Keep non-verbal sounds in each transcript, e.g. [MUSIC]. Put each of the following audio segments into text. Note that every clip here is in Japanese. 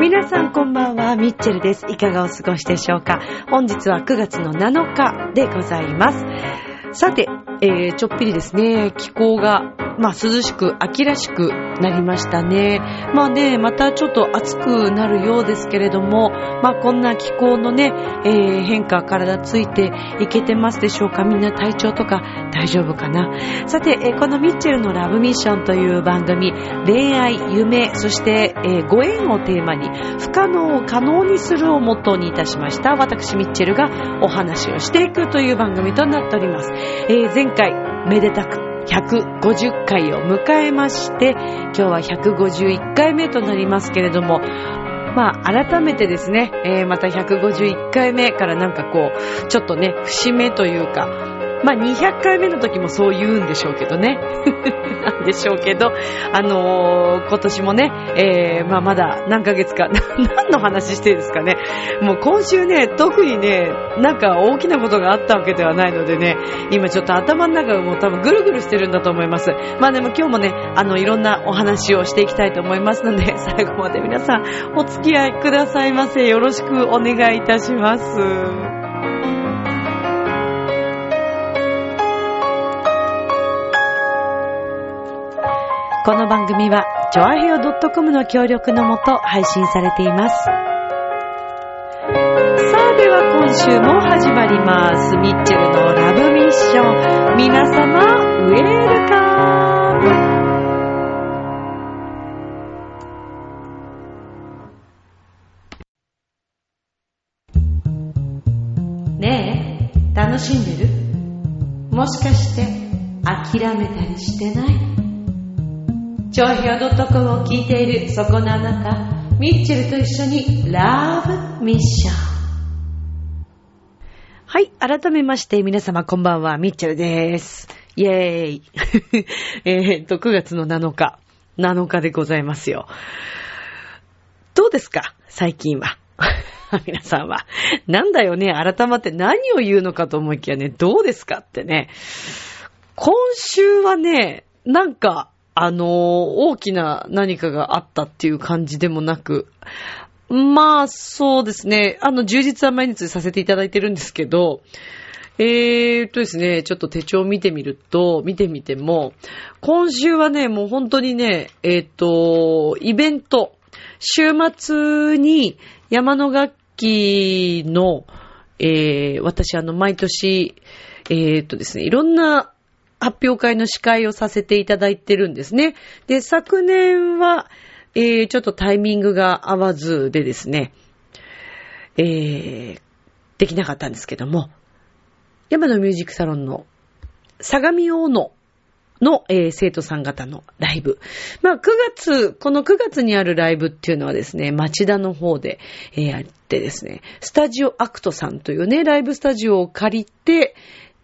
皆さんこんばんは、ミッチェルです。いかがお過ごしでしょうか本日は9月の7日でございます。さて、えー、ちょっぴりですね、気候が、まあ、涼しく、秋らしくなりましたね。まあね、またちょっと暑くなるようですけれども、まあ、こんな気候のね、えー、変化、体ついていけてますでしょうかみんな体調とか大丈夫かなさて、えーこのミッチェルのラブミッションという番組、恋愛、夢、そして、えーご縁をテーマに、不可能を可能にするをモットーにいたしました。私、ミッチェルがお話をしていくという番組となっております。え前回、めでたく、150回を迎えまして、今日は151回目となりますけれども、まあ、改めてですね、えーまた151回目からなんかこう、ちょっとね、節目というか、まあ、200回目の時もそう言うんでしょうけどね。[LAUGHS] なんでしょうけど、あのー今年もね、えーまあ、まだ何ヶ月か、[LAUGHS] 何の話してんですかね。もう今週ね、特にね、なんか大きなことがあったわけではないのでね、今ちょっと頭の中がもう多分ぐるぐるしてるんだと思います。まあでも今日もね、あの、いろんなお話をしていきたいと思いますので、[LAUGHS] 最後まで皆さんお付き合いくださいませ。よろしくお願いいたします。この番組は、チョアヘオ .com の協力のもと配信されています。さあ、では今週も始まります。ミッチェルのラブミッション。皆様、ウェルカムねえ、楽しんでる？もしかして、諦めたりしてない？長平 .com を聞いているそこのあなた、ミッチェルと一緒にラブミッション。はい、改めまして皆様こんばんは、ミッチェルです。イェーイ。[LAUGHS] えっと、9月の7日、7日でございますよ。どうですか？最近は。[LAUGHS] 皆さんは。なんだよね、改まって何を言うのかと思いきやね、どうですかってね。今週はね、なんか、あの大きな何かがあったっていう感じでもなく、まあ、そうですね。あの、充実は毎日させていただいてるんですけど、えーとですね、ちょっと手帳を見てみると、見てみても、今週はね、もう本当にね、えーっと、イベント、週末に山の楽器の、えー、私あの、毎年、えーとですね、いろんな発表会の司会をさせていただいてるんですね。で、昨年は、えー、ちょっとタイミングが合わずでですね、えー、できなかったんですけども、山のミュージックサロンの相模大野の、えー生徒さん方のライブ。まあ、9月、この9月にあるライブっていうのはですね、町田の方で、えー、あってですね、スタジオアクトさんというね、ライブスタジオを借りて、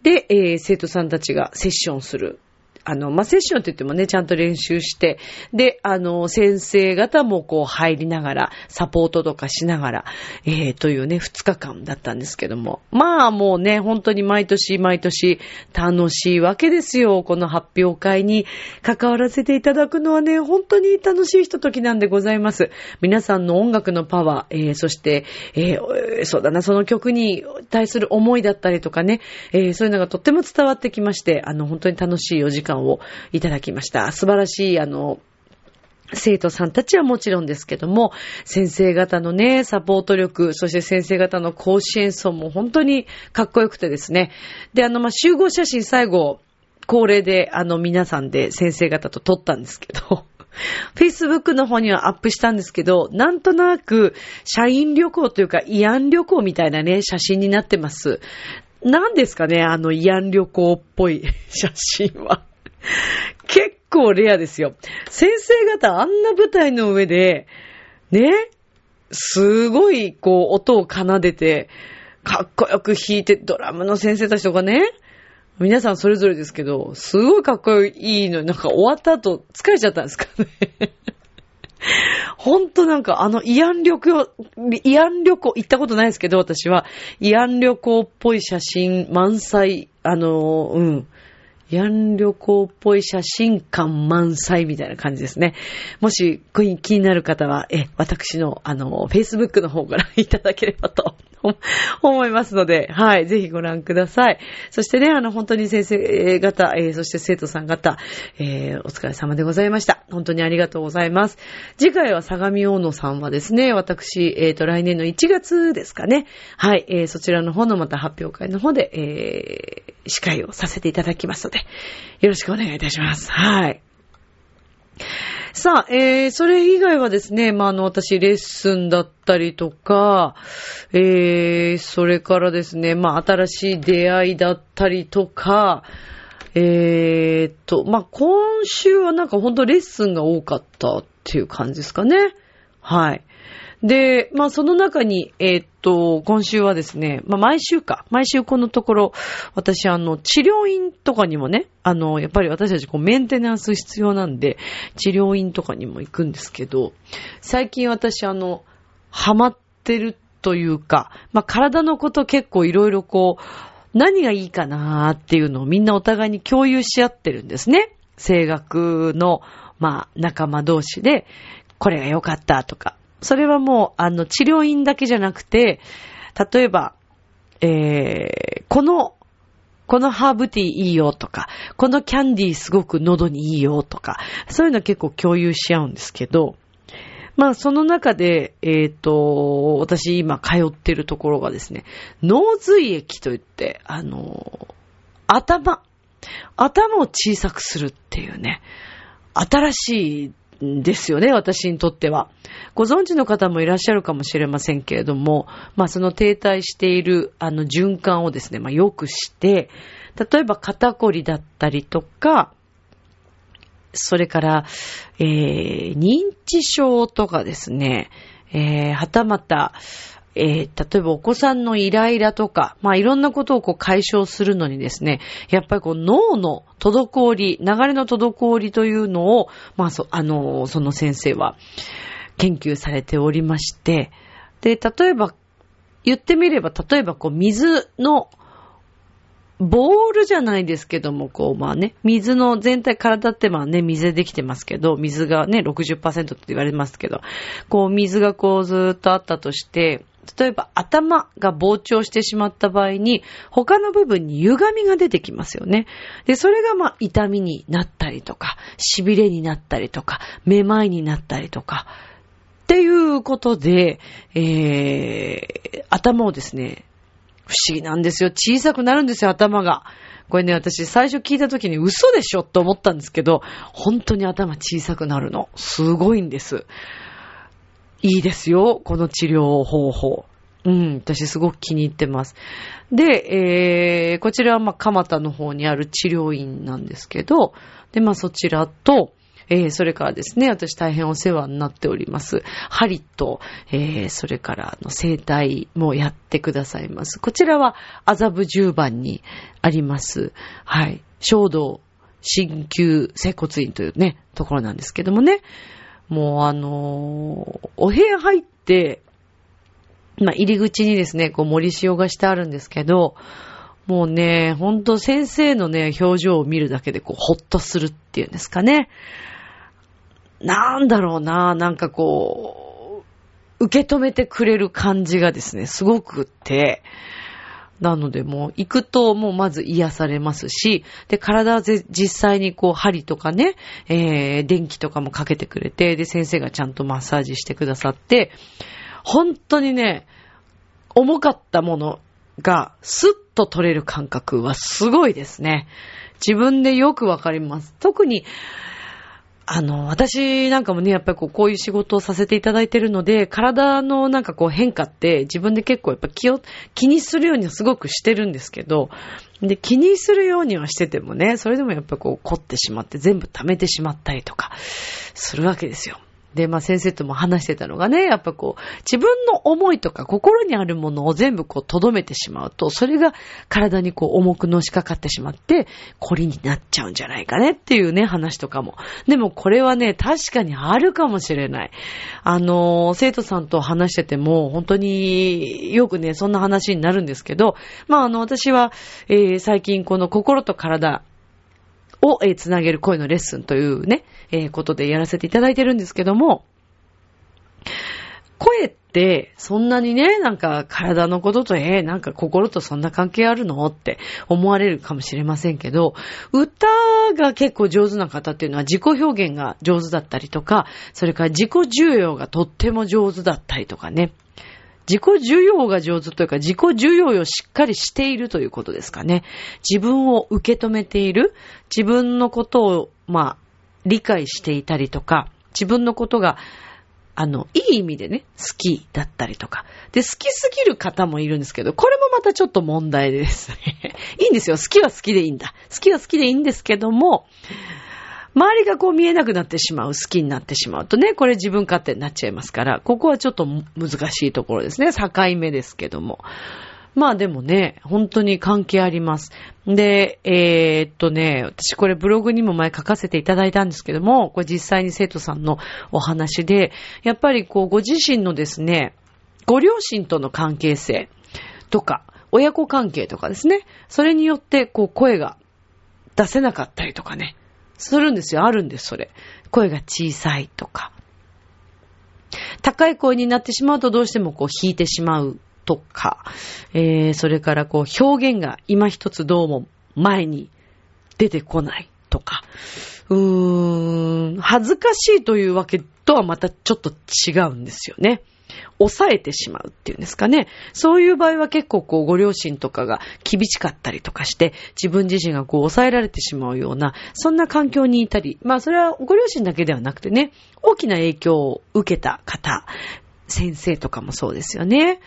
で、えー生徒さんたちがセッションする。あの、まあ、セッションって言ってもね、ちゃんと練習して、で、あの、先生方もこう入りながら、サポートとかしながら、えー、というね、2日間だったんですけども。まあ、もうね、本当に毎年毎年楽しいわけですよ。この発表会に関わらせていただくのはね、本当に楽しいひとときなんでございます。皆さんの音楽のパワー、えー、そして、えー、そうだな、その曲に対する思いだったりとかね、えー、そういうのがとっても伝わってきまして、あの、本当に楽しいお時間をいただきました。素晴らしい、あの、生徒さんたちはもちろんですけども、先生方のね、サポート力、そして先生方の講師演奏も本当にかっこよくてですね。で、あの、まあ、集合写真最後、恒例で、あの、皆さんで先生方と撮ったんですけど、[LAUGHS] Facebook の方にはアップしたんですけど、なんとなく、社員旅行というか、慰安旅行みたいなね、写真になってます。何ですかね、あの慰安旅行っぽい [LAUGHS] 写真は。[LAUGHS] 結構レアですよ。先生方あんな舞台の上で、ね、すごいこう音を奏でて、かっこよく弾いて、ドラムの先生たちとかね、皆さんそれぞれですけど、すごいかっこいいのになんか終わった後疲れちゃったんですかね。ほんとなんかあの慰安旅行、慰安旅行行ったことないですけど、私は慰安旅行っぽい写真満載、あの、うん。慰安旅行っぽい写真館満載みたいな感じですね。もし気になる方は、え、私のあの、Facebook の方ご覧いただければと [LAUGHS] 思いますので、はい、ぜひご覧ください。そしてね、あの、本当に先生方、えー、そして生徒さん方、えー、お疲れ様でございました。本当にありがとうございます。次回は相模大野さんはですね、私、えっ、ー、と、来年の1月ですかね。はい、えー、そちらの方のまた発表会の方で、えー、司会をさせていただきますので、よろしくお願いいたします。はい。さあ、えー、それ以外はですね、まあ、あの、私、レッスンだったりとか、えー、それからですね、まあ、新しい出会いだったりとか、えーと、まあ、今週はなんかほんとレッスンが多かったっていう感じですかね。はい。で、まあその中に、えー、っと、今週はですね、まあ毎週か、毎週このところ、私あの、治療院とかにもね、あの、やっぱり私たちこうメンテナンス必要なんで、治療院とかにも行くんですけど、最近私あの、ハマってるというか、まあ体のこと結構いろいろこう、何がいいかなーっていうのをみんなお互いに共有し合ってるんですね。声楽の、まあ、仲間同士で、これが良かったとか、それはもう、あの、治療院だけじゃなくて、例えば、えー、この、このハーブティーいいよとか、このキャンディーすごく喉にいいよとか、そういうの結構共有し合うんですけど、まあその中で、えっ、ー、と、私今通ってるところがですね、脳髄液といって、あの、頭、頭を小さくするっていうね、新しいですよね、私にとっては。ご存知の方もいらっしゃるかもしれませんけれども、まあその停滞しているあの循環をですね、まあ良くして、例えば肩こりだったりとか、それから、えー、認知症とかですね、えー、はたまた、えー、例えばお子さんのイライラとか、まあいろんなことをこう解消するのにですね、やっぱりこう脳の滞り、流れの滞りというのを、まあそ、あの、その先生は研究されておりまして、で、例えば、言ってみれば、例えばこう水のボールじゃないですけども、こう、まあね、水の全体、体ってまあね、水でできてますけど、水がね、60%って言われますけど、こう、水がこうずーっとあったとして、例えば頭が膨張してしまった場合に、他の部分に歪みが出てきますよね。で、それがまあ痛みになったりとか、痺れになったりとか、めまいになったりとか、っていうことで、えー、頭をですね、不思議なんですよ。小さくなるんですよ、頭が。これね、私最初聞いた時に嘘でしょって思ったんですけど、本当に頭小さくなるの。すごいんです。いいですよ、この治療方法。うん、私すごく気に入ってます。で、えー、こちらはまあ、蒲田の方にある治療院なんですけど、で、まあ、そちらと、えー、それからですね、私大変お世話になっております。針と、えー、それからあの生体もやってくださいます。こちらは麻布十番にあります。はい。衝動鍼灸整骨院というね、ところなんですけどもね。もうあのー、お部屋入って、まあ、入り口にですね、こう森塩がしてあるんですけど、もうね、ほんと先生のね、表情を見るだけでこう、ほっとするっていうんですかね。なんだろうな、なんかこう、受け止めてくれる感じがですね、すごくって、なのでもう行くともうまず癒されますし、で、体は実際にこう針とかね、えー、電気とかもかけてくれて、で、先生がちゃんとマッサージしてくださって、本当にね、重かったものがスッと取れる感覚はすごいですね。自分でよくわかります。特に、あの、私なんかもね、やっぱりこうこういう仕事をさせていただいてるので、体のなんかこう変化って自分で結構やっぱ気を、気にするようにはすごくしてるんですけど、で、気にするようにはしててもね、それでもやっぱこう凝ってしまって全部溜めてしまったりとか、するわけですよ。で、まあ先生とも話してたのがね、やっぱこう、自分の思いとか心にあるものを全部こう留めてしまうと、それが体にこう重くのしかかってしまって、凝りになっちゃうんじゃないかねっていうね、話とかも。でもこれはね、確かにあるかもしれない。あの、生徒さんと話してても、本当によくね、そんな話になるんですけど、まああの、私は、えー、最近この心と体、を、えー、つなげる声のレッスンというね、えー、ことでやらせていただいてるんですけども、声ってそんなにね、なんか体のことと、えー、なんか心とそんな関係あるのって思われるかもしれませんけど、歌が結構上手な方っていうのは自己表現が上手だったりとか、それから自己重要がとっても上手だったりとかね。自己需要が上手というか、自己需要をしっかりしているということですかね。自分を受け止めている、自分のことを、まあ、理解していたりとか、自分のことが、あの、いい意味でね、好きだったりとか。で、好きすぎる方もいるんですけど、これもまたちょっと問題ですね。[LAUGHS] いいんですよ。好きは好きでいいんだ。好きは好きでいいんですけども、周りがこう見えなくなってしまう、好きになってしまうとね、これ自分勝手になっちゃいますから、ここはちょっと難しいところですね。境目ですけども。まあでもね、本当に関係あります。で、えー、っとね、私これブログにも前書かせていただいたんですけども、これ実際に生徒さんのお話で、やっぱりこうご自身のですね、ご両親との関係性とか、親子関係とかですね、それによってこう声が出せなかったりとかね、するんですよ。あるんです、それ。声が小さいとか。高い声になってしまうとどうしてもこう弾いてしまうとか、えー、それからこう表現が今一つどうも前に出てこないとか、うーん、恥ずかしいというわけとはまたちょっと違うんですよね。抑えてしまうっていうんですかね。そういう場合は結構こうご両親とかが厳しかったりとかして、自分自身がこう抑えられてしまうような、そんな環境にいたり、まあそれはご両親だけではなくてね、大きな影響を受けた方、先生とかもそうですよね。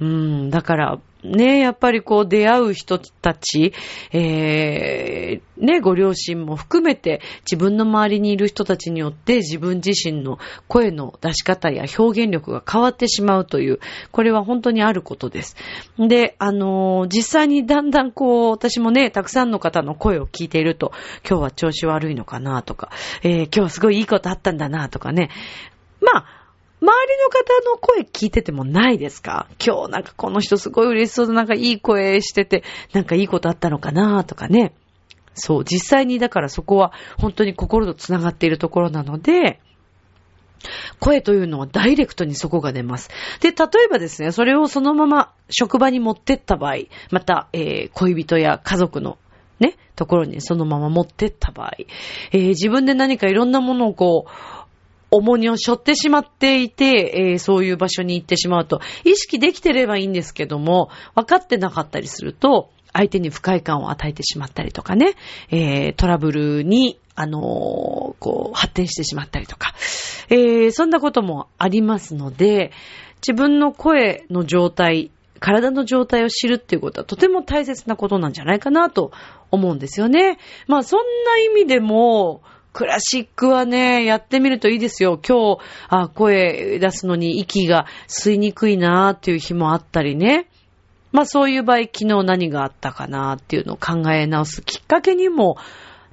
うん、だから、ね、やっぱりこう出会う人たち、えー、ね、ご両親も含めて自分の周りにいる人たちによって自分自身の声の出し方や表現力が変わってしまうという、これは本当にあることです。で、あのー、実際にだんだんこう、私もね、たくさんの方の声を聞いていると、今日は調子悪いのかなとか、えー、今日はすごいいいことあったんだなとかね。周りの方の声聞いててもないですか？今日なんかこの人すごい嬉しそうでなんかいい声してて、なんかいいことあったのかなとかね。そう、実際にだからそこは本当に心と繋がっているところなので、声というのはダイレクトにそこが出ます。で、例えばですね、それをそのまま職場に持ってった場合、また、えー、恋人や家族のね、ところにそのまま持ってった場合、えー、自分で何かいろんなものをこう、重荷を背負ってしまっていて、えー、そういう場所に行ってしまうと、意識できてればいいんですけども、分かってなかったりすると、相手に不快感を与えてしまったりとかね、えー、トラブルに、あのー、こう、発展してしまったりとか、えー、そんなこともありますので、自分の声の状態、体の状態を知るっていうことはとても大切なことなんじゃないかなと思うんですよね。まあそんな意味でも、クラシックはね、やってみるといいですよ。今日、あ、声出すのに息が吸いにくいなーっていう日もあったりね。まあそういう場合、昨日何があったかなーっていうのを考え直すきっかけにも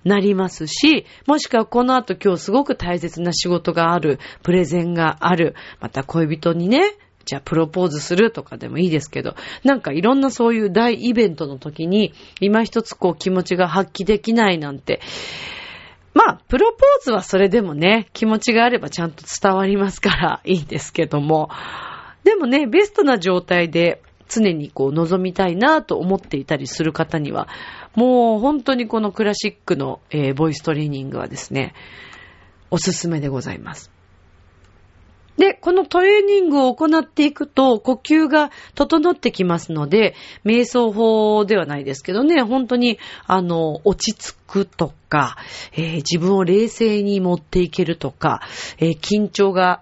なりますし、もしくはこの後今日すごく大切な仕事がある、プレゼンがある、また恋人にね、じゃあプロポーズするとかでもいいですけど、なんかいろんなそういう大イベントの時に、今一つこう気持ちが発揮できないなんて、まあ、プロポーズはそれでもね、気持ちがあればちゃんと伝わりますから [LAUGHS] いいんですけども、でもね、ベストな状態で常にこう望みたいなと思っていたりする方には、もう本当にこのクラシックの、えー、ボイストレーニングはですね、おすすめでございます。で、このトレーニングを行っていくと、呼吸が整ってきますので、瞑想法ではないですけどね、本当に、あの、落ち着くとか、えー、自分を冷静に持っていけるとか、えー、緊張が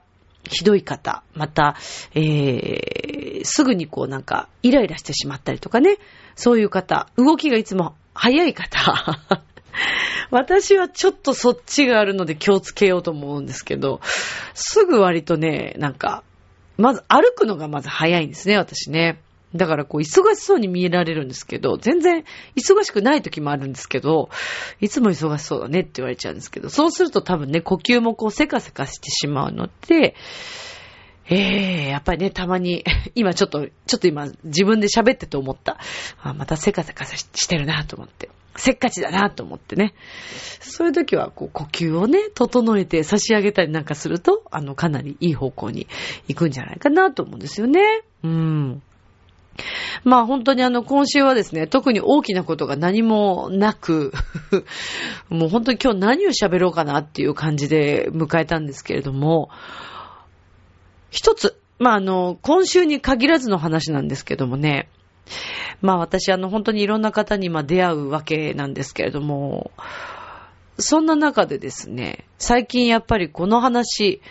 ひどい方、また、えー、すぐにこうなんか、イライラしてしまったりとかね、そういう方、動きがいつも早い方、[LAUGHS] 私はちょっとそっちがあるので気をつけようと思うんですけど、すぐ割とね、なんか、まず歩くのがまず早いんですね、私ね。だからこう、忙しそうに見えられるんですけど、全然忙しくない時もあるんですけど、いつも忙しそうだねって言われちゃうんですけど、そうすると多分ね、呼吸もこう、せかせかしてしまうので、ええー、やっぱりね、たまに、[LAUGHS] 今ちょっと、ちょっと今自分で喋ってて思った。あまたせかせかしてるなと思って。せっかちだなと思ってね。そういう時は、こう、呼吸をね、整えて差し上げたりなんかすると、あの、かなりいい方向に行くんじゃないかなと思うんですよね。うん。まあ本当にあの今週はですね、特に大きなことが何もなく [LAUGHS] もう本当に今日何を喋ろうかなっていう感じで迎えたんですけれども、一つ、まあ、あの、今週に限らずの話なんですけどもね、まあ私あの本当にいろんな方にま出会うわけなんですけれども、そんな中でですね、最近やっぱりこの話、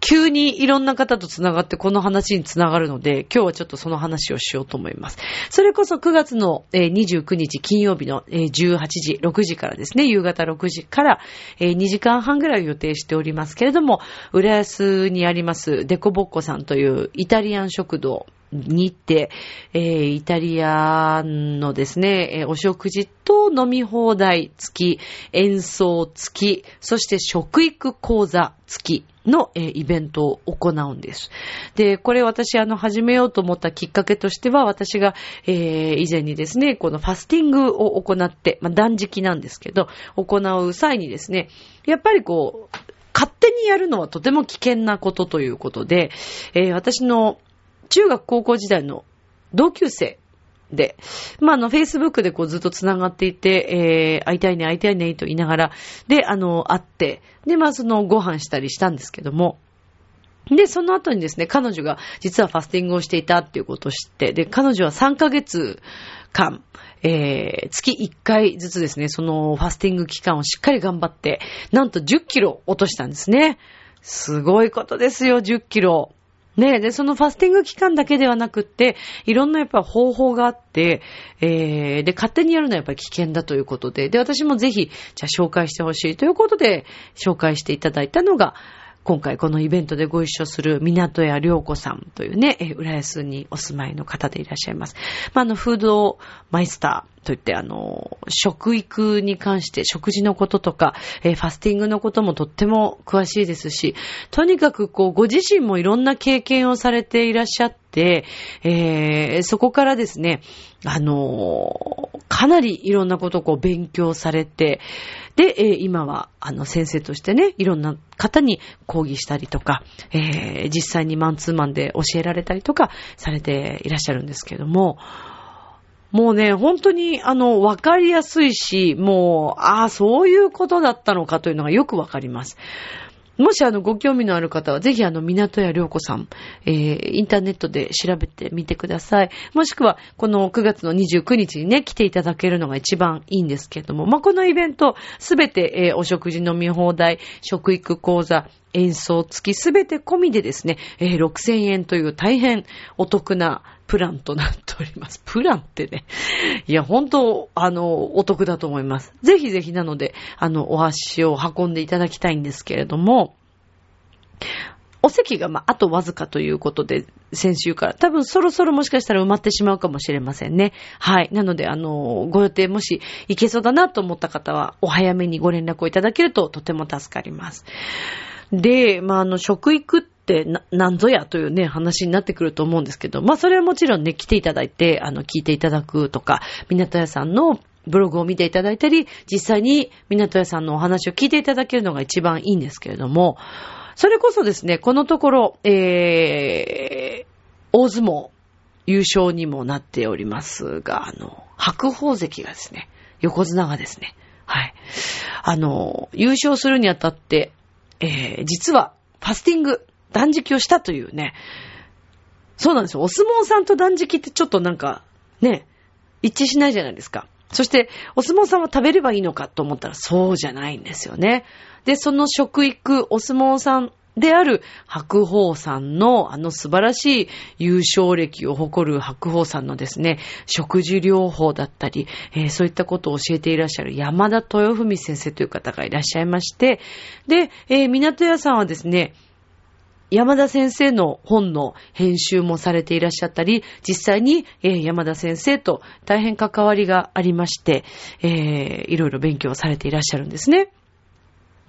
急にいろんな方と繋がってこの話に繋がるので、今日はちょっとその話をしようと思います。それこそ9月の29日金曜日の18時、6時からですね、夕方6時から2時間半ぐらい予定しておりますけれども、浦安にありますデコボッコさんというイタリアン食堂、にて、えー、イタリアのですね、え、お食事と飲み放題付き、演奏付き、そして食育講座付きの、えー、イベントを行うんです。で、これ私あの始めようと思ったきっかけとしては、私が、えー、以前にですね、このファスティングを行って、まあ、断食なんですけど、行う際にですね、やっぱりこう、勝手にやるのはとても危険なことということで、えー、私の中学高校時代の同級生で、まあ、あの、Facebook でこうずっと繋がっていて、えー、会いたいね、会いたいね、と言いながら、で、あの、会って、で、まあ、その、ご飯したりしたんですけども、で、その後にですね、彼女が実はファスティングをしていたっていうことを知って、で、彼女は3ヶ月間、えー、月1回ずつですね、そのファスティング期間をしっかり頑張って、なんと10キロ落としたんですね。すごいことですよ、10キロ。ねで、そのファスティング期間だけではなくって、いろんなやっぱ方法があって、えー、で、勝手にやるのはやっぱり危険だということで、で、私もぜひ、じゃあ紹介してほしいということで、紹介していただいたのが、今回このイベントでご一緒する港屋良子さんというね、え浦安にお住まいの方でいらっしゃいます。まあ、あの、フードマイスターといって、あの、食育に関して食事のこととか、えー、ファスティングのこともとっても詳しいですし、とにかくこう、ご自身もいろんな経験をされていらっしゃって、えー、そこからですね、あの、かなりいろんなことをこう勉強されて、で、えー、今は、あの、先生としてね、いろんな方に講義したりとか、えー、実際にマンツーマンで教えられたりとかされていらっしゃるんですけども、もうね、本当に、あの、わかりやすいし、もう、ああ、そういうことだったのかというのがよくわかります。もしあの、ご興味のある方は、ぜひあの、港屋良子さん、えー、インターネットで調べてみてください。もしくは、この9月の29日にね、来ていただけるのが一番いいんですけれども、まあ、このイベント、すべて、えー、お食事飲み放題、食育講座、演奏付きすべて込みでですね、えー、6000円という大変お得なプランとなっております。[LAUGHS] プランってね。いや、本当あの、お得だと思います。ぜひぜひなので、あの、お足を運んでいただきたいんですけれども、お席が、まあ、あとわずかということで、先週から、多分そろそろもしかしたら埋まってしまうかもしれませんね。はい。なので、あの、ご予定もし行けそうだなと思った方は、お早めにご連絡をいただけるととても助かります。で、まあ、あの、食育ってな、なんぞやというね、話になってくると思うんですけど、まあ、それはもちろんね、来ていただいて、あの、聞いていただくとか、港屋さんのブログを見ていただいたり、実際に港屋さんのお話を聞いていただけるのが一番いいんですけれども、それこそですね、このところ、えー、大相撲優勝にもなっておりますが、あの、白鵬関がですね、横綱がですね、はい。あの、優勝するにあたって、えー、実は、ファスティング、断食をしたというね。そうなんですよ。お相撲さんと断食ってちょっとなんか、ね、一致しないじゃないですか。そして、お相撲さんは食べればいいのかと思ったらそうじゃないんですよね。で、その食育、お相撲さんである白鵬さんの、あの素晴らしい優勝歴を誇る白鵬さんのですね、食事療法だったり、えー、そういったことを教えていらっしゃる山田豊文先生という方がいらっしゃいまして、で、えー、港屋さんはですね、山田先生の本の編集もされていらっしゃったり、実際に、えー、山田先生と大変関わりがありまして、えー、いろいろ勉強されていらっしゃるんですね。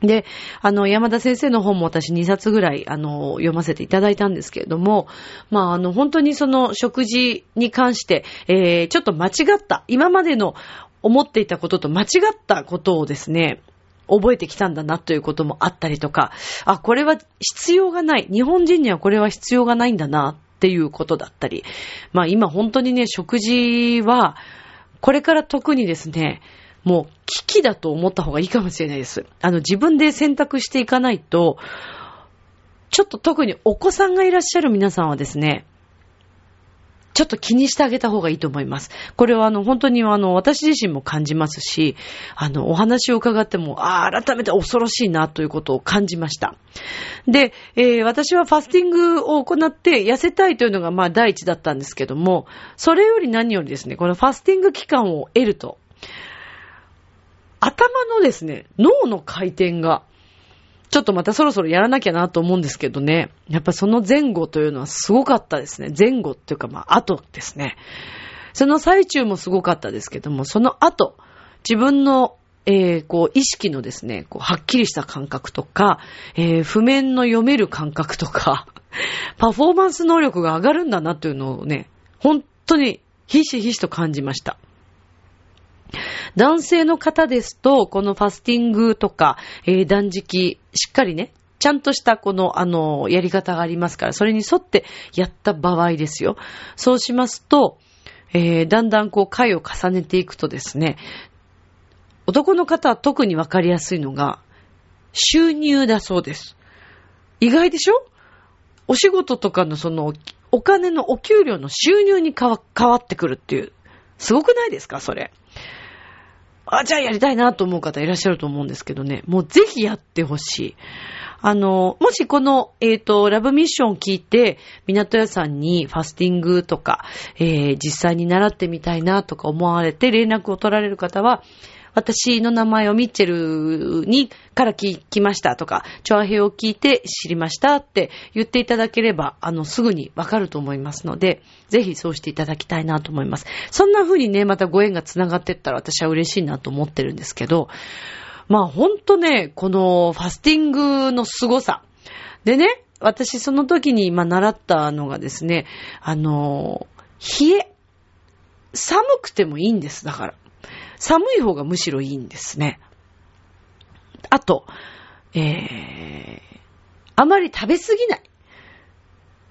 で、あの、山田先生の本も私2冊ぐらい、あの、読ませていただいたんですけれども、まあ、あの、本当にその食事に関して、えー、ちょっと間違った、今までの思っていたことと間違ったことをですね、覚えてきたんだなということもあったりとか、あ、これは必要がない。日本人にはこれは必要がないんだなっていうことだったり。まあ今本当にね、食事は、これから特にですね、もう危機だと思った方がいいかもしれないです。あの、自分で選択していかないと、ちょっと特にお子さんがいらっしゃる皆さんはですね、ちょっと気にしてあげた方がいいと思います。これはあの、本当にあの、私自身も感じますし、あの、お話を伺っても、ああ、改めて恐ろしいなということを感じました。で、えー、私はファスティングを行って痩せたいというのがまあ第一だったんですけども、それより何よりですね、このファスティング期間を得ると、頭のですね、脳の回転が、ちょっとまたそろそろやらなきゃなと思うんですけどね。やっぱその前後というのはすごかったですね。前後っていうかまあ後ですね。その最中もすごかったですけども、その後、自分の、えー、こう、意識のですね、こう、はっきりした感覚とか、えー、譜面の読める感覚とか、[LAUGHS] パフォーマンス能力が上がるんだなというのをね、本当にひしひしと感じました。男性の方ですと、このファスティングとか、えー、断食、しっかりね、ちゃんとしたこの、あの、やり方がありますから、それに沿ってやった場合ですよ。そうしますと、えー、だんだんこう回を重ねていくとですね、男の方は特にわかりやすいのが、収入だそうです。意外でしょ？お仕事とかのその、お金のお給料の収入に変わってくるっていう。すごくないですか？それ。あ、じゃあやりたいなと思う方いらっしゃると思うんですけどね。もうぜひやってほしい。あの、もしこの、えっ、ー、と、ラブミッションを聞いて、港屋さんにファスティングとか、えー、実際に習ってみたいなとか思われて連絡を取られる方は、私の名前をミッチェルにから聞きましたとか、チョアヘを聞いて知りましたって言っていただければ、あの、すぐにわかると思いますので、ぜひそうしていただきたいなと思います。そんな風にね、またご縁が繋がってったら私は嬉しいなと思ってるんですけど、まあほんとね、このファスティングの凄さ。でね、私その時に今習ったのがですね、あの、冷え。寒くてもいいんです、だから。寒い方がむしろいいんですね。あと、えー、あまり食べすぎない。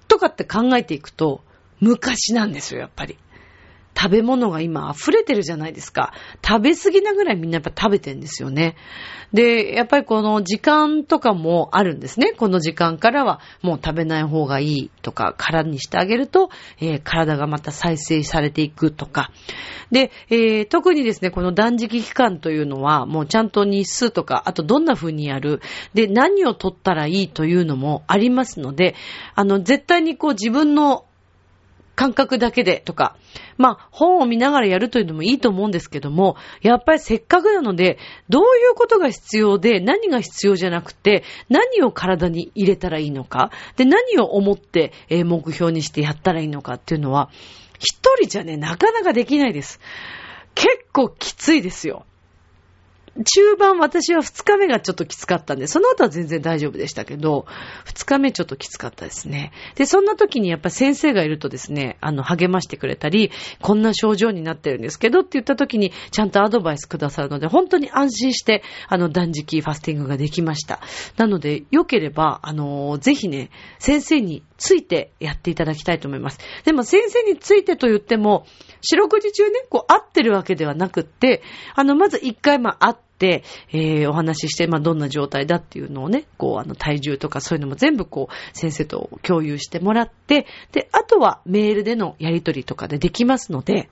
とかって考えていくと、昔なんですよ、やっぱり。食べ物が今溢れてるじゃないですか。食べ過ぎなぐらいみんなやっぱ食べてんですよね。で、やっぱりこの時間とかもあるんですね。この時間からはもう食べない方がいいとか、空にしてあげると、えー、体がまた再生されていくとか。で、えー、特にですね、この断食期間というのは、もうちゃんと日数とか、あとどんな風にやる、で、何を取ったらいいというのもありますので、あの、絶対にこう自分の感覚だけでとか、まあ、本を見ながらやるというのもいいと思うんですけども、やっぱりせっかくなので、どういうことが必要で、何が必要じゃなくて、何を体に入れたらいいのか、で、何を思って、え、目標にしてやったらいいのかっていうのは、一人じゃね、なかなかできないです。結構きついですよ。中盤私は2日目がちょっときつかったんで、その後は全然大丈夫でしたけど、2日目ちょっときつかったですね。で、そんな時にやっぱ先生がいるとですね、あの、励ましてくれたり、こんな症状になってるんですけどって言った時に、ちゃんとアドバイスくださるので、本当に安心して、あの、断食ファスティングができました。なので、良ければ、あの、ぜひね、先生についてやっていただきたいと思います。でも先生についてと言っても、四六時中ね、こう、合ってるわけではなくって、あの、まず一回、まあ、会って、えー、お話しして、まあ、どんな状態だっていうのをね、こう、あの、体重とかそういうのも全部こう、先生と共有してもらって、で、あとはメールでのやりとりとかでできますので、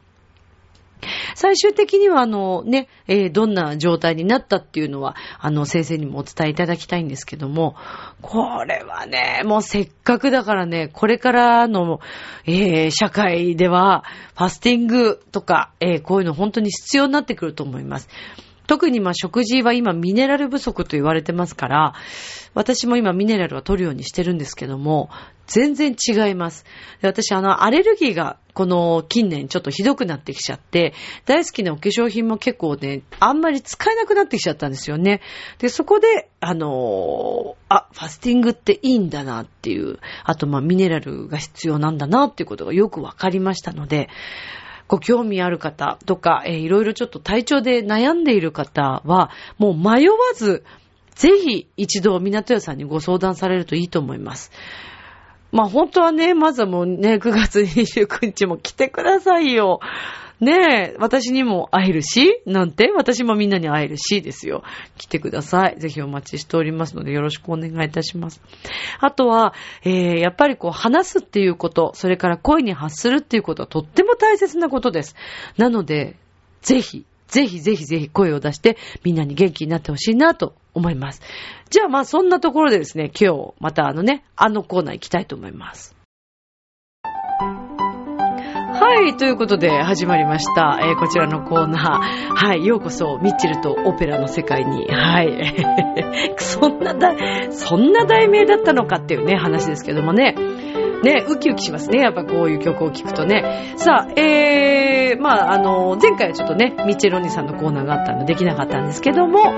最終的には、あの、ね、えー、どんな状態になったっていうのは、あの、先生にもお伝えいただきたいんですけども、これはね、もうせっかくだからね、これからの、えー、社会では、ファスティングとか、えー、こういうの本当に必要になってくると思います。特にまあ食事は今ミネラル不足と言われてますから、私も今ミネラルは取るようにしてるんですけども、全然違います。私あの、アレルギーがこの近年ちょっとひどくなってきちゃって、大好きなお化粧品も結構ね、あんまり使えなくなってきちゃったんですよね。で、そこで、あの、あ、ファスティングっていいんだなっていう、あとまあミネラルが必要なんだなっていうことがよくわかりましたので、ご興味ある方とか、えー、いろいろちょっと体調で悩んでいる方は、もう迷わず、ぜひ一度港屋さんにご相談されるといいと思います。まあ本当はね、まずはもうね、9月29日も来てくださいよ。ねえ、私にも会えるし、なんて、私もみんなに会えるし、ですよ。来てください。ぜひお待ちしておりますので、よろしくお願いいたします。あとは、えー、やっぱりこう、話すっていうこと、それから声に発するっていうことはとっても大切なことです。なので、ぜひ、ぜひぜひぜひ声を出して、みんなに元気になってほしいなと思います。じゃあまあそんなところでですね、今日またあのね、あのコーナー行きたいと思います。はい、ということで始まりました。えー、こちらのコーナー。はい、ようこそ、ミッチェルとオペラの世界に。はい。[LAUGHS] そんなだ、そんな題名だったのかっていうね、話ですけどもね。ね、ウキウキしますね。やっぱこういう曲を聴くとね。さあ、えー、まあ、あの、前回はちょっとね、ミッチェルお兄さんのコーナーがあったんでできなかったんですけども、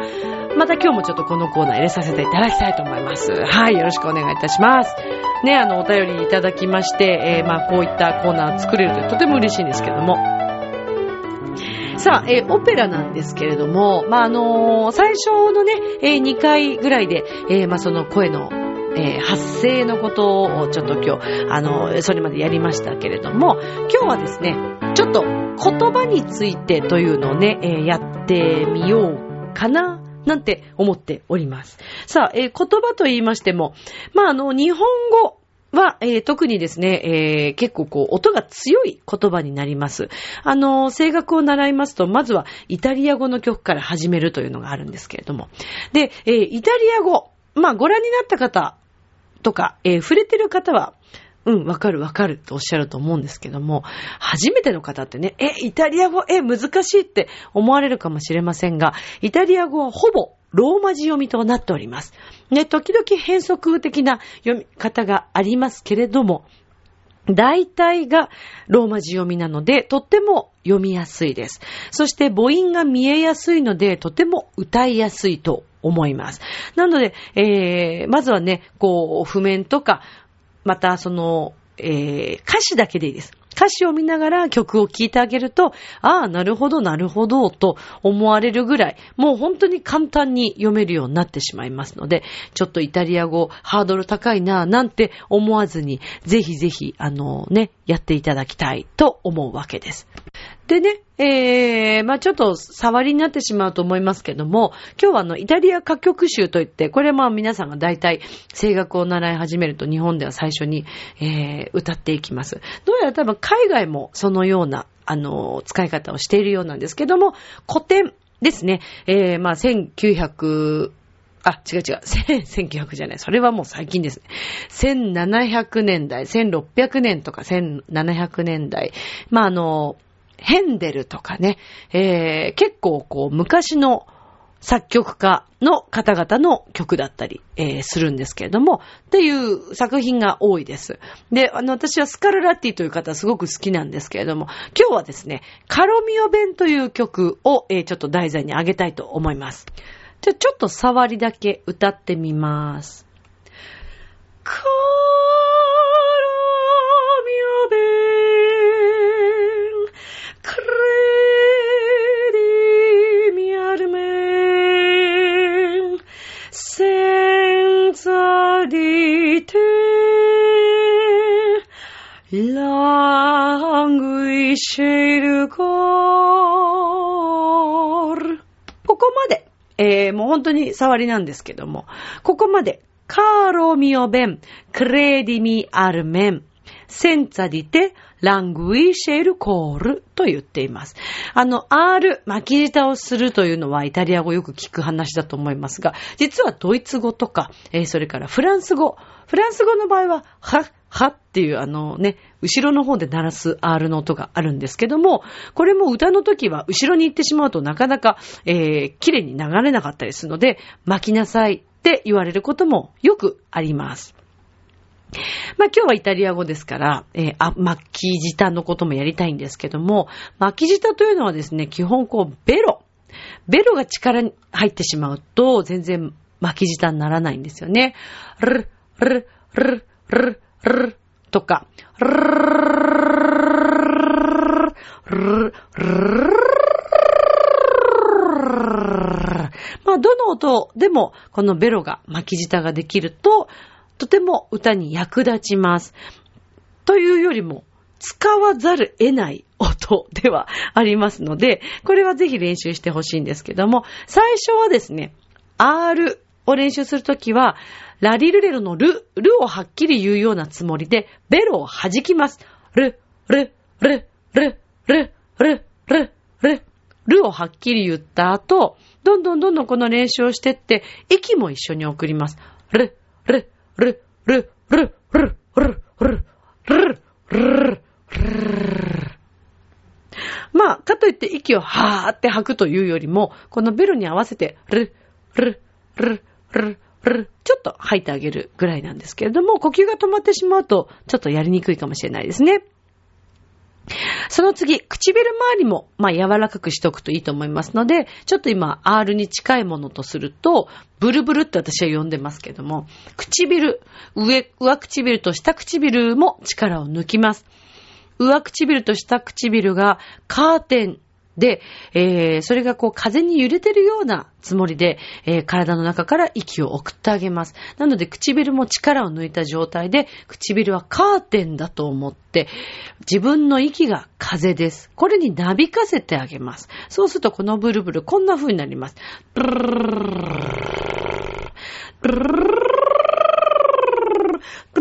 また今日もちょっとこのコーナー入れさせていただきたいと思います。はい、よろしくお願いいたします。ね、あの、お便りいただきまして、えー、まあ、こういったコーナー作れるととても嬉しいんですけども、さあ、えー、オペラなんですけれども、まあ、あのー、最初のね、えー、2回ぐらいで、えまあ、その声のえー、発声のことをちょっと今日、あの、それまでやりましたけれども、今日はですね、ちょっと言葉についてというのをね、えー、やってみようかな、なんて思っております。さあ、えー、言葉と言いましても、まあ、あの、日本語、は、えー、特にですね、えー、結構こう、音が強い言葉になります。あの、声楽を習いますと、まずはイタリア語の曲から始めるというのがあるんですけれども。で、えー、イタリア語、まあ、ご覧になった方とか、えー、触れてる方は、うん、わかるわかるっておっしゃると思うんですけども、初めての方ってね、え、イタリア語、え、難しいって思われるかもしれませんが、イタリア語はほぼローマ字読みとなっております。ね、時々変則的な読み方がありますけれども、大体がローマ字読みなので、とっても読みやすいです。そして母音が見えやすいので、とても歌いやすいと思います。なので、えー、まずはね、こう、譜面とか、またその、えー、歌詞だけでいいです。歌詞を見ながら曲を聴いてあげると、ああ、なるほど、なるほど、と思われるぐらい、もう本当に簡単に読めるようになってしまいますので、ちょっとイタリア語、ハードル高いな、なんて思わずに、ぜひぜひ、あのね、やっていただきたいと思うわけです。でね、えー、まあちょっと触りになってしまうと思いますけども、今日はあの、イタリア歌曲集といって、これまあ皆さんが大体声楽を習い始めると日本では最初に、えー、歌っていきます。どうやら多分海外もそのような、あの、使い方をしているようなんですけども、古典ですね、えー、まあ1900、あ、違う違う。[LAUGHS] 1900じゃない。それはもう最近ですね。1700年代、1600年とか1700年代。まあ、あの、ヘンデルとかね、えー、結構こう昔の作曲家の方々の曲だったり、えー、するんですけれども、っていう作品が多いです。で、あの、私はスカルラッティという方すごく好きなんですけれども、今日はですね、カロミオ弁という曲を、えー、ちょっと題材にあげたいと思います。じゃ、ちょっと触りだけ歌ってみます。Languisce il cor ここまで、えー、もう本当に触りなんですけども、ここまで、カーロミオベン、クレディミアルメン、センツァディテ、ラングイシェルコールと言っています。あの、R、巻き舌をするというのはイタリア語よく聞く話だと思いますが、実はドイツ語とか、えー、それからフランス語、フランス語の場合は、は、はっていうあのね、後ろの方で鳴らす R の音があるんですけども、これも歌の時は後ろに行ってしまうとなかなか、えー、綺麗に流れなかったりするので、巻きなさいって言われることもよくあります。まあ今日はイタリア語ですから、えー、あ、巻き舌のこともやりたいんですけども、巻き舌というのはですね、基本こう、ベロ。ベロが力に入ってしまうと、全然巻き舌にならないんですよね。ル、ル、ル、ル、ル、るとか、ル、ル、ル、ル、まあ、どの音でも、このベロが巻き舌ができると、とても歌に役立ちます。というよりも、使わざる得ない音ではありますので、これはぜひ練習してほしいんですけども、最初はですね、R を練習するときは、ラリルレロのル、ルをはっきり言うようなつもりで、ベロを弾きます。ル、ル、ル、ル、ル、ル、ル、ル、ルをはっきり言った後、どんどんどんどんこの練習をしてって、息も一緒に送ります。ル、ル、ル、ル、ル、ル、ル、ル、ル、ル、ル、まあ、かといって息をはーって吐くというよりも、このベルに合わせて、ル、ル、ル、ル、ル、ちょっと吐いてあげるぐらいなんですけれども、呼吸が止まってしまうと、ちょっとやりにくいかもしれないですね。その次、唇周りも、まあ、柔らかくしておくといいと思いますので、ちょっと今、R に近いものとすると、ブルブルって私は呼んでますけども、唇、上、上唇と下唇も力を抜きます。上唇と下唇がカーテンで、えー、それがこう風に揺れてるようなつもりで、えー、体の中から息を送ってあげます。なので唇も力を抜いた状態で、唇はカーテンだと思って、自分の息が風です。これになびかせてあげます。そうするとこのブルブルこんな風になります。ブルルルルルルル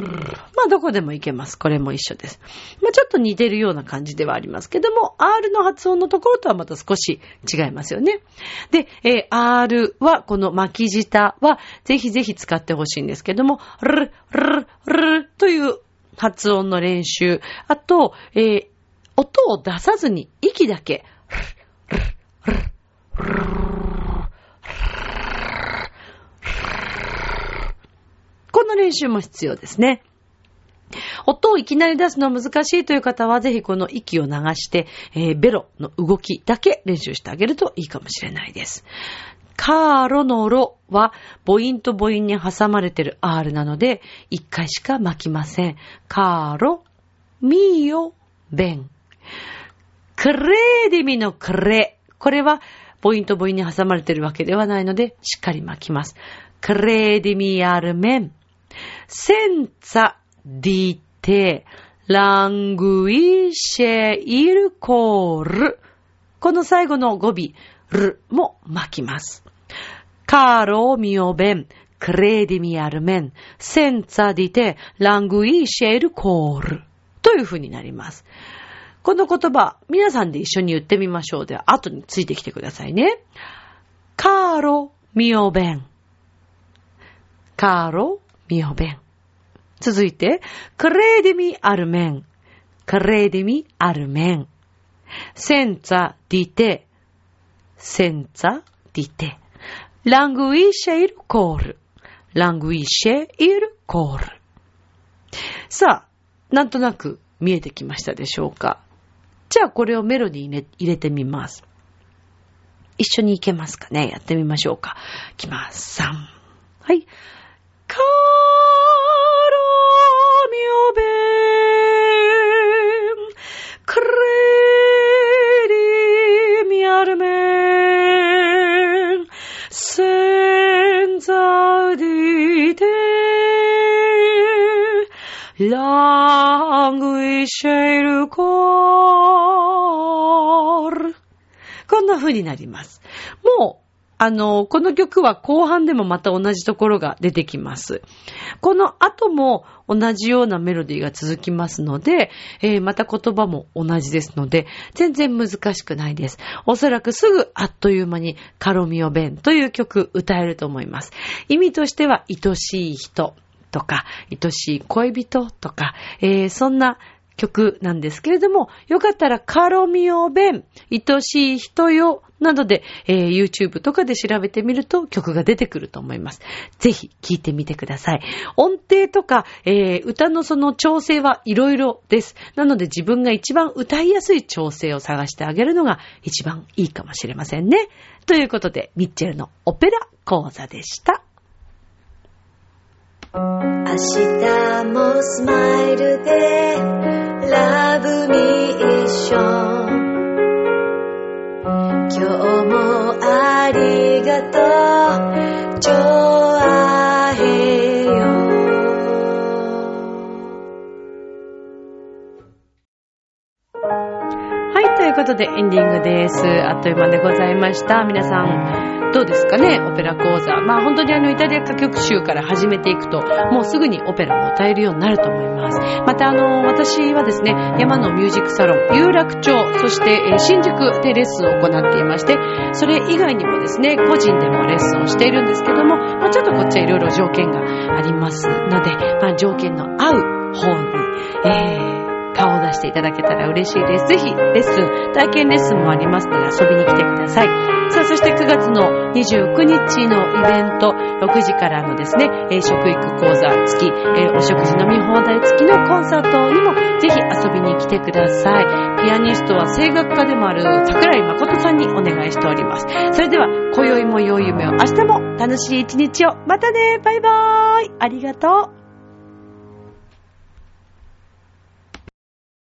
まあどこでもいけます。これも一緒です。まあちょっと似てるような感じではありますけども、R の発音のところとはまた少し違いますよね。で、えー、R は、この巻き舌は、ぜひぜひ使ってほしいんですけども、ルルルという発音の練習。あと、えー、音を出さずに息だけ、この練習も必要ですね。音をいきなり出すのは難しいという方は、ぜひこの息を流して、えー、ベロの動きだけ練習してあげるといいかもしれないです。カーロのロは母音と母音に挟まれてる R なので、一回しか巻きません。カーロ、ミヨ、ベン。クレーデミのクレ。これは母音と母音に挟まれてるわけではないので、しっかり巻きます。クレーデミアルメン。センサディ di te languisce il この最後の語尾、るも巻きます。カーローミオベン、クレディミアルメン、センザディテ、ラングイシェイルコール。という風になります。この言葉、皆さんで一緒に言ってみましょう。では、後についてきてくださいね。カーローミオベン。カーロミ。Mio ben 続いて、クレーデミアルメン。クレーデミアルメン。センツァディテ。センツァディテ。ラングイシェイルコール。ラングイシェイルコール。さあ、なんとなく見えてきましたでしょうかじゃあこれをメロディーに入れてみます。一緒に行けますかねやってみましょうか。いきます。3。はい。こんな風になります。もう、あの、この曲は後半でもまた同じところが出てきます。この後も同じようなメロディーが続きますので、えー、また言葉も同じですので、全然難しくないです。おそらくすぐあっという間にカロミオベンという曲歌えると思います。意味としては愛しい人とか、愛しい恋人とか、えー、そんな曲なんですけれども、よかったらカロミオ弁、愛しい人よ、などで、えー、YouTube とかで調べてみると曲が出てくると思います。ぜひ聴いてみてください。音程とか、えー、歌のその調整はいろいろです。なので自分が一番歌いやすい調整を探してあげるのが一番いいかもしれませんね。ということで、ミッチェルのオペラ講座でした。明日もスマイルでラブミッション。今日もありがとう。でエンディングですあっという間でございました皆さんどうですかね、オペラ講座。まあ本当にあのイタリア歌曲集から始めていくと、もうすぐにオペラも歌えるようになると思います。またあの、私はですね、山のミュージックサロン、有楽町、そして、新宿でレッスンを行っていまして、それ以外にもですね、個人でもレッスンをしているんですけども、まあちょっとこっちはいろいろ条件がありますので、まあ条件の合う方に、えー顔を出していただけたら嬉しいです。ぜひ、レッスン、体験レッスンもありますので遊びに来てください。さあ、そして9月の29日のイベント、6時からのですね、食育講座付き、お食事飲み放題付きのコンサートにもぜひ遊びに来てください。ピアニストは声楽家でもある桜井誠さんにお願いしております。それでは、今宵も良い夢を、明日も楽しい一日を。またねバイバーイありがとう